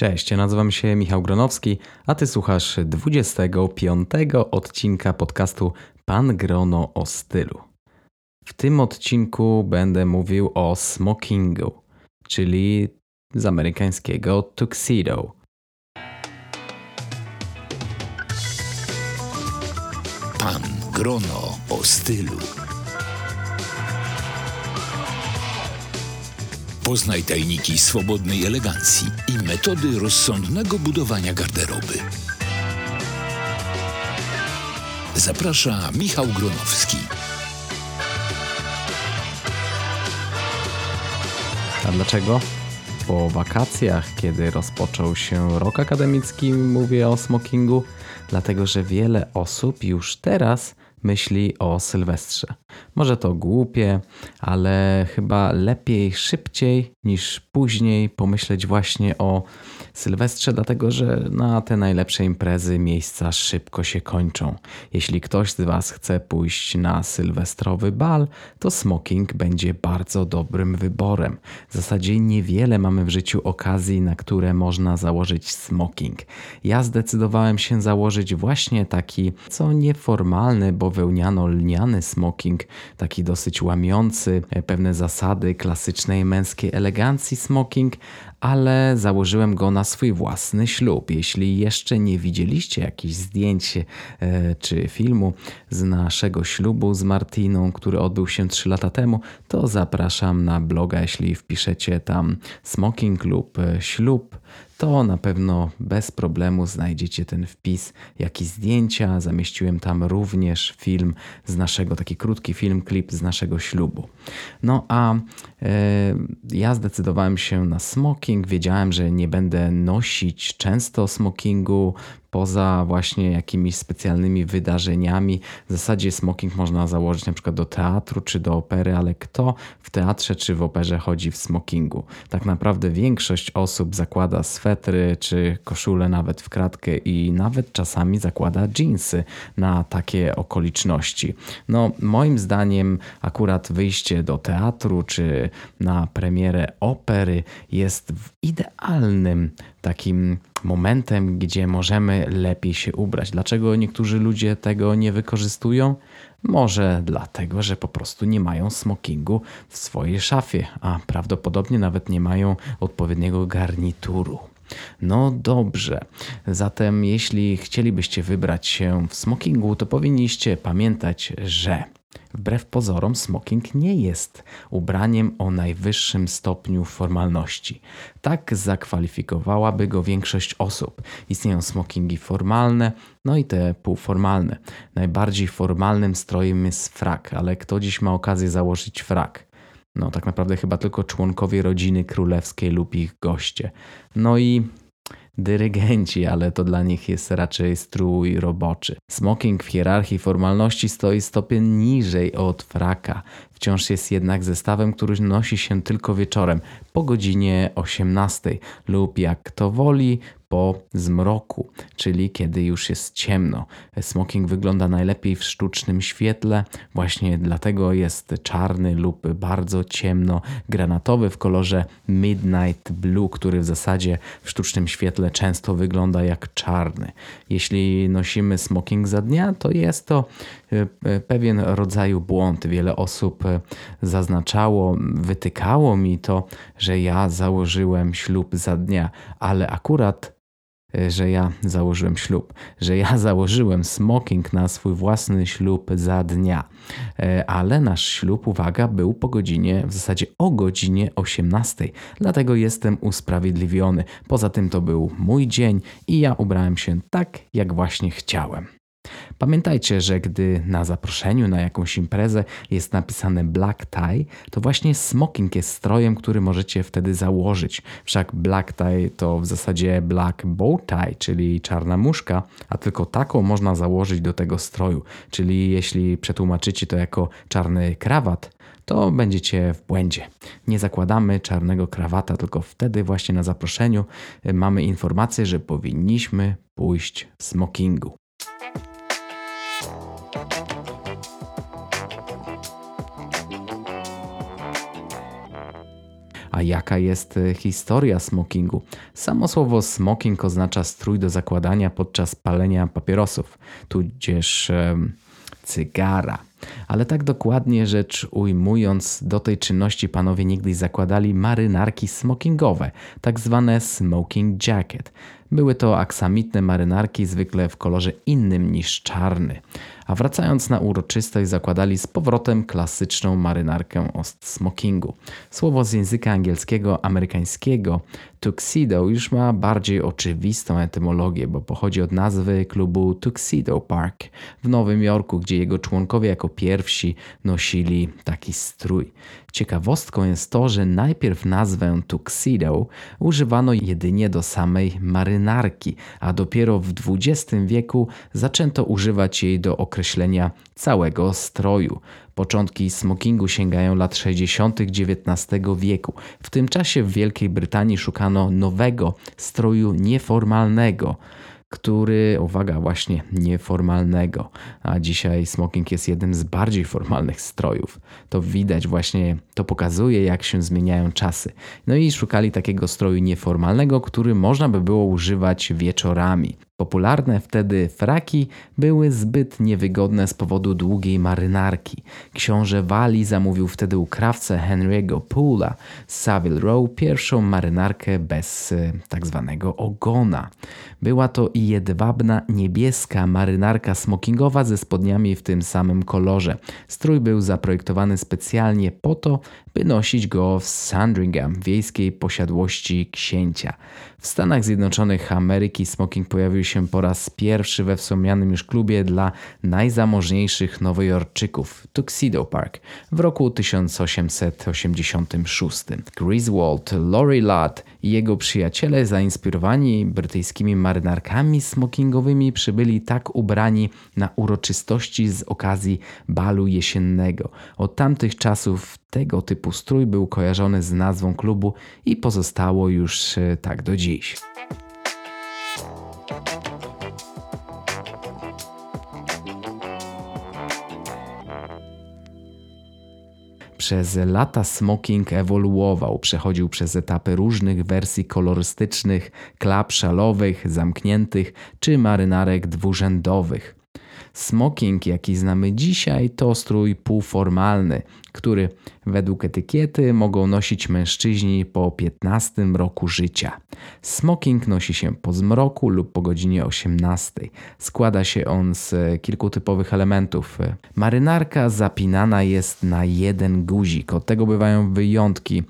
Cześć, nazywam się Michał Gronowski, a ty słuchasz 25 odcinka podcastu Pan Grono o stylu. W tym odcinku będę mówił o smokingu, czyli z amerykańskiego tuxedo. Pan Grono o stylu. Poznaj tajniki swobodnej elegancji i metody rozsądnego budowania garderoby. Zaprasza Michał Gronowski. A dlaczego? Po wakacjach, kiedy rozpoczął się rok akademicki, mówię o smokingu, dlatego że wiele osób już teraz myśli o Sylwestrze. Może to głupie, ale chyba lepiej szybciej niż później pomyśleć właśnie o Sylwestrze, dlatego że na te najlepsze imprezy miejsca szybko się kończą. Jeśli ktoś z Was chce pójść na sylwestrowy bal, to smoking będzie bardzo dobrym wyborem. W zasadzie niewiele mamy w życiu okazji, na które można założyć smoking. Ja zdecydowałem się założyć właśnie taki, co nieformalny, bo wełniano-lniany smoking, taki dosyć łamiący pewne zasady klasycznej męskiej elegancji smoking, ale założyłem go na swój własny ślub. Jeśli jeszcze nie widzieliście jakichś zdjęć e, czy filmu z naszego ślubu z Martiną, który odbył się 3 lata temu, to zapraszam na bloga, jeśli wpiszecie tam smoking lub e, ślub to na pewno bez problemu znajdziecie ten wpis, jak i zdjęcia. Zamieściłem tam również film z naszego, taki krótki film, klip z naszego ślubu. No a e, ja zdecydowałem się na smoking. Wiedziałem, że nie będę nosić często smokingu, poza właśnie jakimiś specjalnymi wydarzeniami. W zasadzie smoking można założyć na przykład do teatru czy do opery, ale kto w teatrze czy w operze chodzi w smokingu? Tak naprawdę większość osób zakłada swetry czy koszule nawet w kratkę i nawet czasami zakłada jeansy na takie okoliczności. No moim zdaniem akurat wyjście do teatru czy na premierę opery jest w idealnym takim momentem, gdzie możemy lepiej się ubrać. Dlaczego niektórzy ludzie tego nie wykorzystują? Może dlatego, że po prostu nie mają smokingu w swojej szafie, a prawdopodobnie nawet nie mają odpowiedniego garnituru. No dobrze, zatem jeśli chcielibyście wybrać się w smokingu, to powinniście pamiętać, że Wbrew pozorom, smoking nie jest ubraniem o najwyższym stopniu formalności. Tak zakwalifikowałaby go większość osób. Istnieją smokingi formalne, no i te półformalne. Najbardziej formalnym strojem jest frak, ale kto dziś ma okazję założyć frak? No, tak naprawdę chyba tylko członkowie rodziny królewskiej lub ich goście. No i dyrygenci, ale to dla nich jest raczej strój roboczy. Smoking w hierarchii formalności stoi stopień niżej od fraka. Wciąż jest jednak zestawem, który nosi się tylko wieczorem po godzinie 18 lub jak kto woli po zmroku, czyli kiedy już jest ciemno. Smoking wygląda najlepiej w sztucznym świetle, właśnie dlatego jest czarny lub bardzo ciemno granatowy w kolorze Midnight Blue, który w zasadzie w sztucznym świetle często wygląda jak czarny. Jeśli nosimy smoking za dnia, to jest to e, e, pewien rodzaju błąd. Wiele osób e, zaznaczało, wytykało mi to, że ja założyłem ślub za dnia, ale akurat że ja założyłem ślub, że ja założyłem smoking na swój własny ślub za dnia. E, ale nasz ślub, uwaga, był po godzinie, w zasadzie o godzinie 18. Dlatego jestem usprawiedliwiony. Poza tym to był mój dzień i ja ubrałem się tak, jak właśnie chciałem. Pamiętajcie, że gdy na zaproszeniu na jakąś imprezę jest napisane black tie, to właśnie smoking jest strojem, który możecie wtedy założyć. Wszak black tie to w zasadzie black bow tie, czyli czarna muszka, a tylko taką można założyć do tego stroju. Czyli jeśli przetłumaczycie to jako czarny krawat, to będziecie w błędzie. Nie zakładamy czarnego krawata, tylko wtedy właśnie na zaproszeniu mamy informację, że powinniśmy pójść w smokingu. A jaka jest e, historia smokingu? Samo słowo smoking oznacza strój do zakładania podczas palenia papierosów, tudzież cygara. Ale tak dokładnie rzecz ujmując, do tej czynności panowie niegdyś zakładali marynarki smokingowe, tak zwane smoking jacket. Były to aksamitne marynarki, zwykle w kolorze innym niż czarny. A wracając na uroczystość, zakładali z powrotem klasyczną marynarkę o smokingu. Słowo z języka angielskiego amerykańskiego tuxedo już ma bardziej oczywistą etymologię, bo pochodzi od nazwy klubu Tuxedo Park w Nowym Jorku, gdzie jego członkowie jako pierwsi nosili taki strój. Ciekawostką jest to, że najpierw nazwę tuxedo używano jedynie do samej marynarki, a dopiero w XX wieku zaczęto używać jej do określenia całego stroju. Początki smokingu sięgają lat 60. XIX wieku. W tym czasie w Wielkiej Brytanii szukano nowego stroju nieformalnego który, uwaga, właśnie nieformalnego, a dzisiaj smoking jest jednym z bardziej formalnych strojów. To widać właśnie, to pokazuje, jak się zmieniają czasy. No i szukali takiego stroju nieformalnego, który można by było używać wieczorami. Popularne wtedy fraki były zbyt niewygodne z powodu długiej marynarki. Książę Wali zamówił wtedy u krawcę Henry'ego Poola z Savile Row pierwszą marynarkę bez e, tak zwanego ogona. Była to jedwabna niebieska marynarka smokingowa ze spodniami w tym samym kolorze. Strój był zaprojektowany specjalnie po to, by nosić go w Sandringham, wiejskiej posiadłości księcia. W Stanach Zjednoczonych Ameryki smoking pojawił się po raz pierwszy we wspomnianym już klubie dla najzamożniejszych nowojorczyków Tuxedo Park w roku 1886. Griswold, Laurie Ladd jego przyjaciele zainspirowani brytyjskimi marynarkami smokingowymi przybyli tak ubrani na uroczystości z okazji balu jesiennego. Od tamtych czasów tego typu strój był kojarzony z nazwą klubu i pozostało już e, tak do dziś. Przez lata smoking ewoluował, przechodził przez etapy różnych wersji kolorystycznych, klap szalowych, zamkniętych czy marynarek dwurzędowych. Smoking, jaki znamy dzisiaj, to strój półformalny, który według etykiety mogą nosić mężczyźni po 15 roku życia. Smoking nosi się po zmroku lub po godzinie 18. Składa się on z kilku typowych elementów. Marynarka zapinana jest na jeden guzik, od tego bywają wyjątki,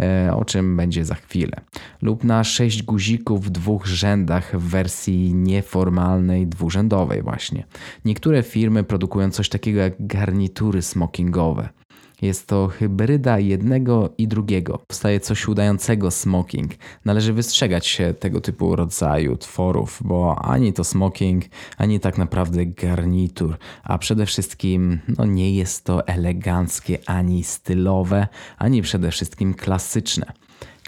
e, o czym będzie za chwilę. Lub na sześć guzików w dwóch rzędach w wersji nieformalnej, dwurzędowej właśnie. Niektóre firmy produkują coś takiego jak garnitury smokingowe. Jest to hybryda jednego i drugiego. Powstaje coś udającego smoking. Należy wystrzegać się tego typu rodzaju tworów, bo ani to smoking, ani tak naprawdę garnitur, a przede wszystkim no nie jest to eleganckie ani stylowe, ani przede wszystkim klasyczne.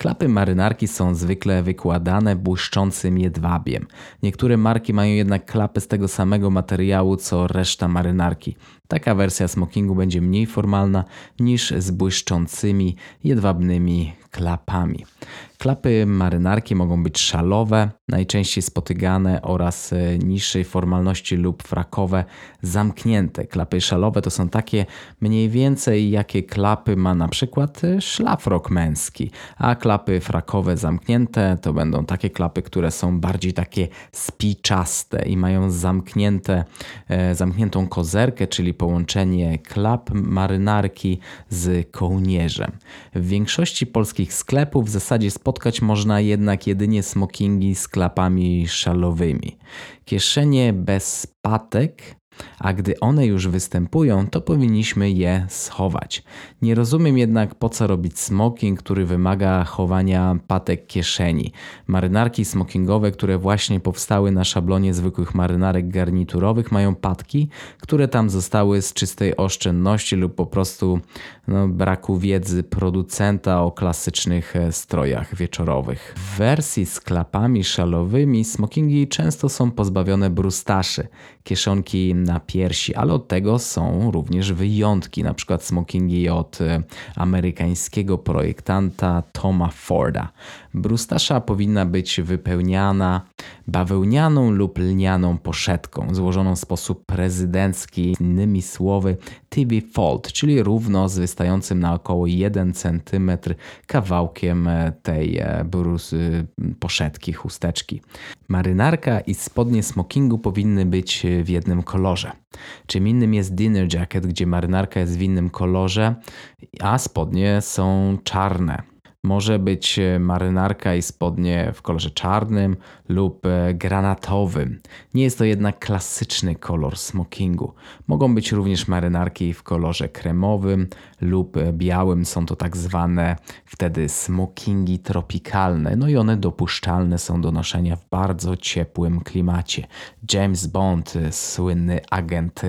Klapy marynarki są zwykle wykładane błyszczącym jedwabiem. Niektóre marki mają jednak klapy z tego samego materiału co reszta marynarki. Taka wersja smokingu będzie mniej formalna niż z błyszczącymi jedwabnymi klapami. Klapy marynarki mogą być szalowe, najczęściej spotykane oraz e, niższej formalności lub frakowe zamknięte. Klapy szalowe to są takie mniej więcej jakie klapy ma na przykład e, szlafrok męski, a klapy frakowe zamknięte to będą takie klapy, które są bardziej takie spiczaste i mają zamknięte, e, zamkniętą kozerkę, czyli połączenie klap marynarki z kołnierzem. W większości polskich sklepów w zasadzie spotkać można jednak jedynie smokingi z klapami szalowymi. Kieszenie bez patek a gdy one już występują, to powinniśmy je schować. Nie rozumiem jednak po co robić smoking, który wymaga chowania patek kieszeni. Marynarki smokingowe, które właśnie powstały na szablonie zwykłych marynarek garniturowych, mają patki, które tam zostały z czystej oszczędności lub po prostu no, braku wiedzy producenta o klasycznych e, strojach wieczorowych. W wersji z klapami szalowymi smokingi często są pozbawione brustaszy. Kieszonki na piersi, ale od tego są również wyjątki, na przykład smokingi od e, amerykańskiego projektanta Toma Forda. Brustasza powinna być wypełniana bawełnianą lub lnianą poszetką, złożoną w sposób prezydencki, innymi słowy TV fold, czyli równo z wystającym na około 1 cm kawałkiem e, tej e, brus, poszetki, chusteczki. Marynarka i spodnie smokingu powinny być w jednym kolorze. Czym innym jest dinner jacket, gdzie marynarka jest w innym kolorze, a spodnie są czarne. Może być e, marynarka i spodnie w kolorze czarnym lub e, granatowym. Nie jest to jednak klasyczny kolor smokingu. Mogą być również marynarki w kolorze kremowym lub e, białym. Są to tak zwane wtedy smokingi tropikalne. No i one dopuszczalne są do noszenia w bardzo ciepłym klimacie. James Bond, słynny agent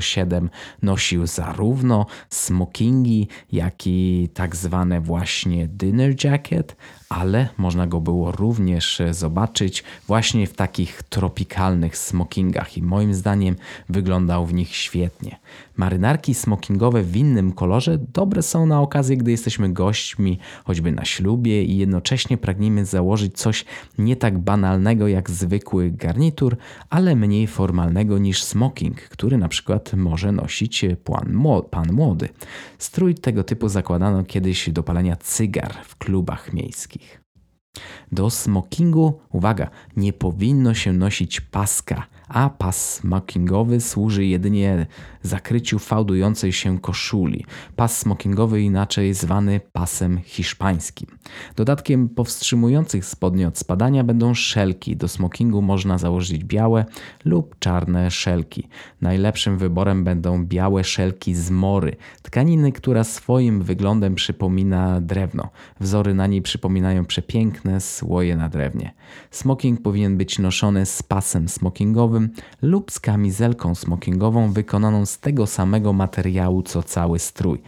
007, nosił zarówno smokingi, jak i tak zwane właśnie dinner jacket, ale można go było również e, zobaczyć właśnie w takich tropikalnych smokingach i moim zdaniem wyglądał w nich świetnie. Marynarki smokingowe w innym kolorze dobre są na okazję, gdy jesteśmy gośćmi, choćby na ślubie i jednocześnie pragniemy założyć coś nie tak banalnego jak zwykły garnitur, ale mniej formalnego niż smoking, który na przykład może nosić pan, pan młody. Strój tego typu zakładano kiedyś do palenia cygar w klubach miejskich. Do smokingu, uwaga, nie powinno się nosić paska, a pas smokingowy służy jedynie zakryciu fałdującej się koszuli. Pas smokingowy inaczej zwany pasem hiszpańskim. Dodatkiem powstrzymujących spodnie od spadania będą szelki. Do smokingu można założyć białe lub czarne szelki. Najlepszym wyborem będą białe szelki z mory, tkaniny, która swoim wyglądem przypomina drewno. Wzory na niej przypominają przepiękne słoje na drewnie. Smoking powinien być noszony z pasem smokingowym lub z kamizelką smokingową wykonaną z tego samego materiału co cały strój.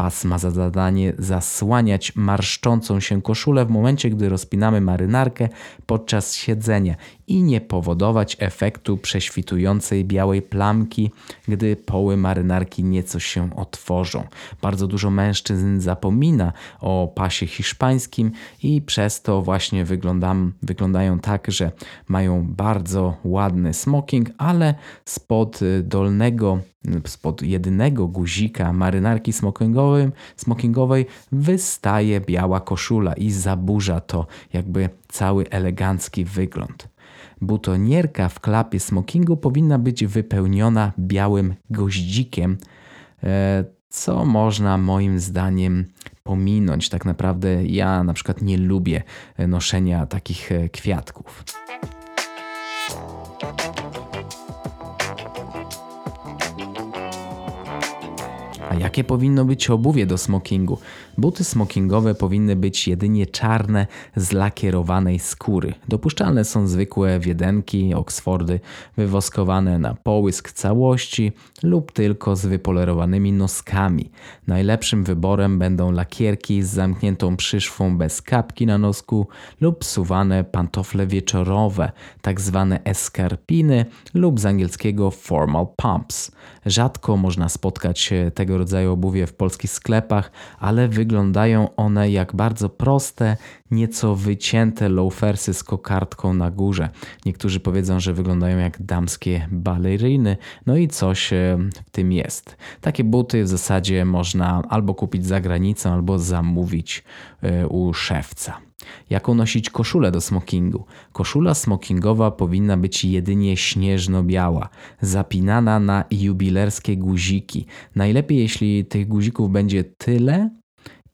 Pas ma za zadanie zasłaniać marszczącą się koszulę w momencie, gdy rozpinamy marynarkę podczas siedzenia i nie powodować efektu prześwitującej białej plamki, gdy poły marynarki nieco się otworzą. Bardzo dużo mężczyzn zapomina o pasie hiszpańskim i przez to właśnie wyglądam, wyglądają tak, że mają bardzo ładny smoking, ale spod dolnego spod jedynego guzika marynarki smokingowej wystaje biała koszula i zaburza to jakby cały elegancki wygląd. Butonierka w klapie smokingu powinna być wypełniona białym goździkiem, e, co można moim zdaniem pominąć. Tak naprawdę ja na przykład nie lubię noszenia takich e, kwiatków. A jakie powinno być obuwie do smokingu? Buty smokingowe powinny być jedynie czarne z lakierowanej skóry. Dopuszczalne są zwykłe wiedenki, oksfordy, wywoskowane na połysk całości lub tylko z wypolerowanymi noskami. Najlepszym wyborem będą lakierki z zamkniętą przyszwą bez kapki na nosku lub suwane pantofle wieczorowe, tak zwane eskarpiny lub z angielskiego formal pumps. Rzadko można spotkać tego rodzaju obuwie w polskich sklepach, ale wyglądają one jak bardzo proste, nieco wycięte loafersy z kokardką na górze. Niektórzy powiedzą, że wyglądają jak damskie baleryny, no i coś e, w tym jest. Takie buty w zasadzie można albo kupić za granicą, albo zamówić e, u szewca. Jaką nosić koszulę do smokingu? Koszula smokingowa powinna być jedynie śnieżno-biała, zapinana na jubilerskie guziki. Najlepiej, jeśli tych guzików będzie tyle,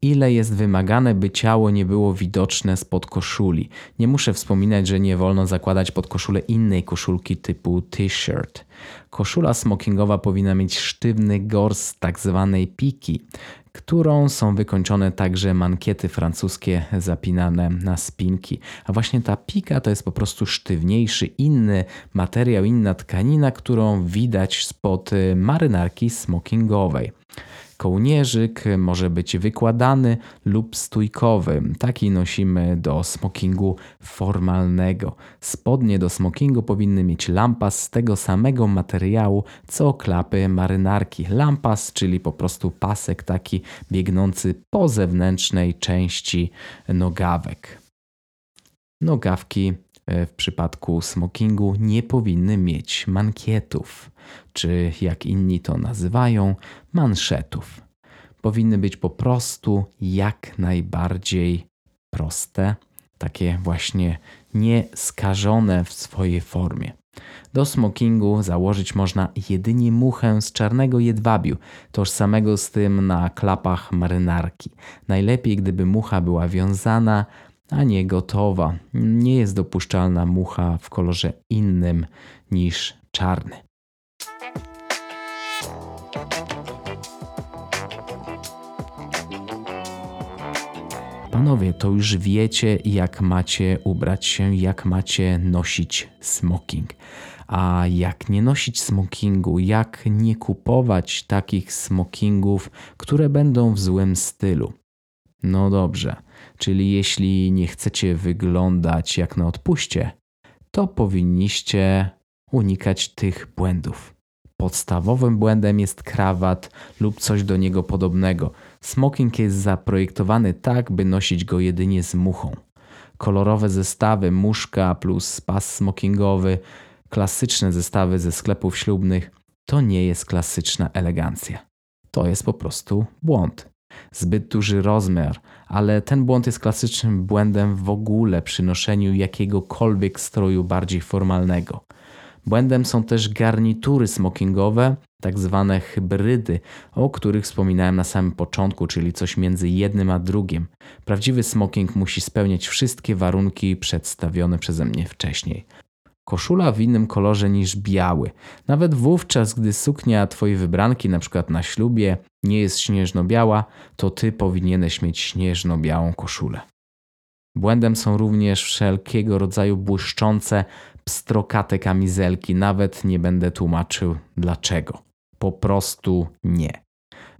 ile jest wymagane, by ciało nie było widoczne spod koszuli. Nie muszę wspominać, że nie wolno zakładać pod koszulę innej koszulki typu t-shirt. Koszula smokingowa powinna mieć sztywny gors tak zwanej piki, którą są wykończone także mankiety francuskie zapinane na spinki. A właśnie ta pika to jest po prostu sztywniejszy, inny materiał, inna tkanina, którą widać spod marynarki smokingowej. Kołnierzyk może być wykładany lub stójkowy. Taki nosimy do smokingu formalnego. Spodnie do smokingu powinny mieć lampas z tego samego materiału co klapy marynarki. Lampas, czyli po prostu pasek taki biegnący po zewnętrznej części nogawek. Nogawki w przypadku smokingu nie powinny mieć mankietów, czy jak inni to nazywają, manszetów. Powinny być po prostu jak najbardziej proste, takie właśnie nieskażone w swojej formie. Do smokingu założyć można jedynie muchę z czarnego jedwabiu, tożsamego z tym na klapach marynarki. Najlepiej, gdyby mucha była wiązana, a nie gotowa. Nie jest dopuszczalna mucha w kolorze innym niż czarny. Panowie, to już wiecie, jak macie ubrać się, jak macie nosić smoking. A jak nie nosić smokingu, jak nie kupować takich smokingów, które będą w złym stylu? No dobrze, czyli jeśli nie chcecie wyglądać jak na odpuście, to powinniście unikać tych błędów. Podstawowym błędem jest krawat lub coś do niego podobnego. Smoking jest zaprojektowany tak, by nosić go jedynie z muchą. Kolorowe zestawy, muszka plus pas smokingowy, klasyczne zestawy ze sklepów ślubnych to nie jest klasyczna elegancja. To jest po prostu błąd. Zbyt duży rozmiar, ale ten błąd jest klasycznym błędem w ogóle przy noszeniu jakiegokolwiek stroju bardziej formalnego. Błędem są też garnitury smokingowe, tak zwane hybrydy, o których wspominałem na samym początku, czyli coś między jednym a drugim. Prawdziwy smoking musi spełniać wszystkie warunki przedstawione przeze mnie wcześniej. Koszula w innym kolorze niż biały. Nawet wówczas, gdy suknia twojej wybranki, na przykład na ślubie, nie jest śnieżno-biała, to ty powinieneś mieć śnieżno-białą koszulę. Błędem są również wszelkiego rodzaju błyszczące, pstrokate kamizelki. Nawet nie będę tłumaczył dlaczego. Po prostu nie.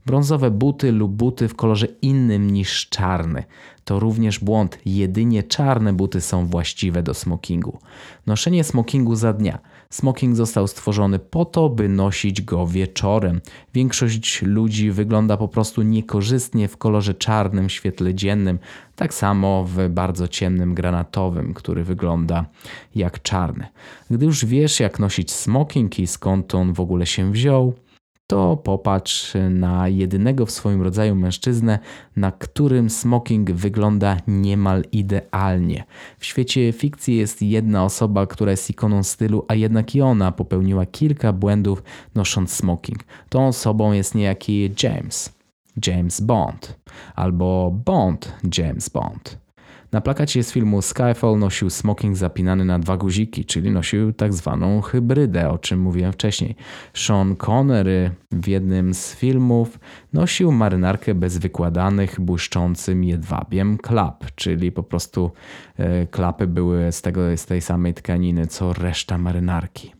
Brązowe buty lub buty w kolorze innym niż czarny. To również błąd. Jedynie czarne buty są właściwe do smokingu. Noszenie smokingu za dnia. Smoking został stworzony po to, by nosić go wieczorem. Większość ludzi wygląda po prostu niekorzystnie w kolorze czarnym, świetle dziennym, tak samo w bardzo ciemnym granatowym, który wygląda jak czarny. Gdy już wiesz, jak nosić smoking i skąd on w ogóle się wziął, to popatrz na jedynego w swoim rodzaju mężczyznę, na którym smoking wygląda niemal idealnie. W świecie fikcji jest jedna osoba, która jest ikoną stylu, a jednak i ona popełniła kilka błędów nosząc smoking. Tą osobą jest niejaki James. James Bond albo Bond James Bond. Na plakacie z filmu Skyfall nosił smoking zapinany na dwa guziki, czyli nosił tak zwaną hybrydę, o czym mówiłem wcześniej. Sean Connery w jednym z filmów nosił marynarkę bez wykładanych, błyszczącym jedwabiem klap, czyli po prostu e, klapy były z, tego, z tej samej tkaniny co reszta marynarki.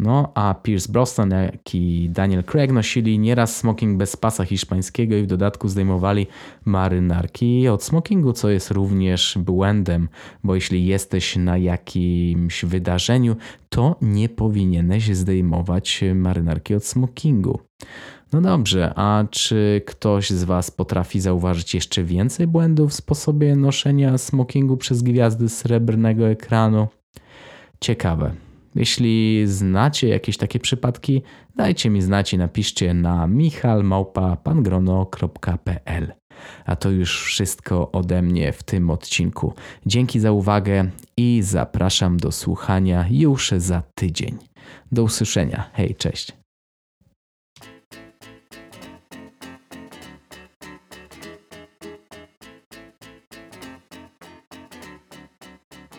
No, a Pierce Brosnan, jak i Daniel Craig nosili nieraz smoking bez pasa hiszpańskiego i w dodatku zdejmowali marynarki od smokingu, co jest również błędem, bo jeśli jesteś na jakimś wydarzeniu, to nie powinieneś zdejmować marynarki od smokingu. No dobrze, a czy ktoś z Was potrafi zauważyć jeszcze więcej błędów w sposobie noszenia smokingu przez gwiazdy srebrnego ekranu? Ciekawe. Jeśli znacie jakieś takie przypadki, dajcie mi znać i napiszcie na michalmałpa.pangrono.pl. A to już wszystko ode mnie w tym odcinku. Dzięki za uwagę i zapraszam do słuchania już za tydzień. Do usłyszenia. Hej, cześć.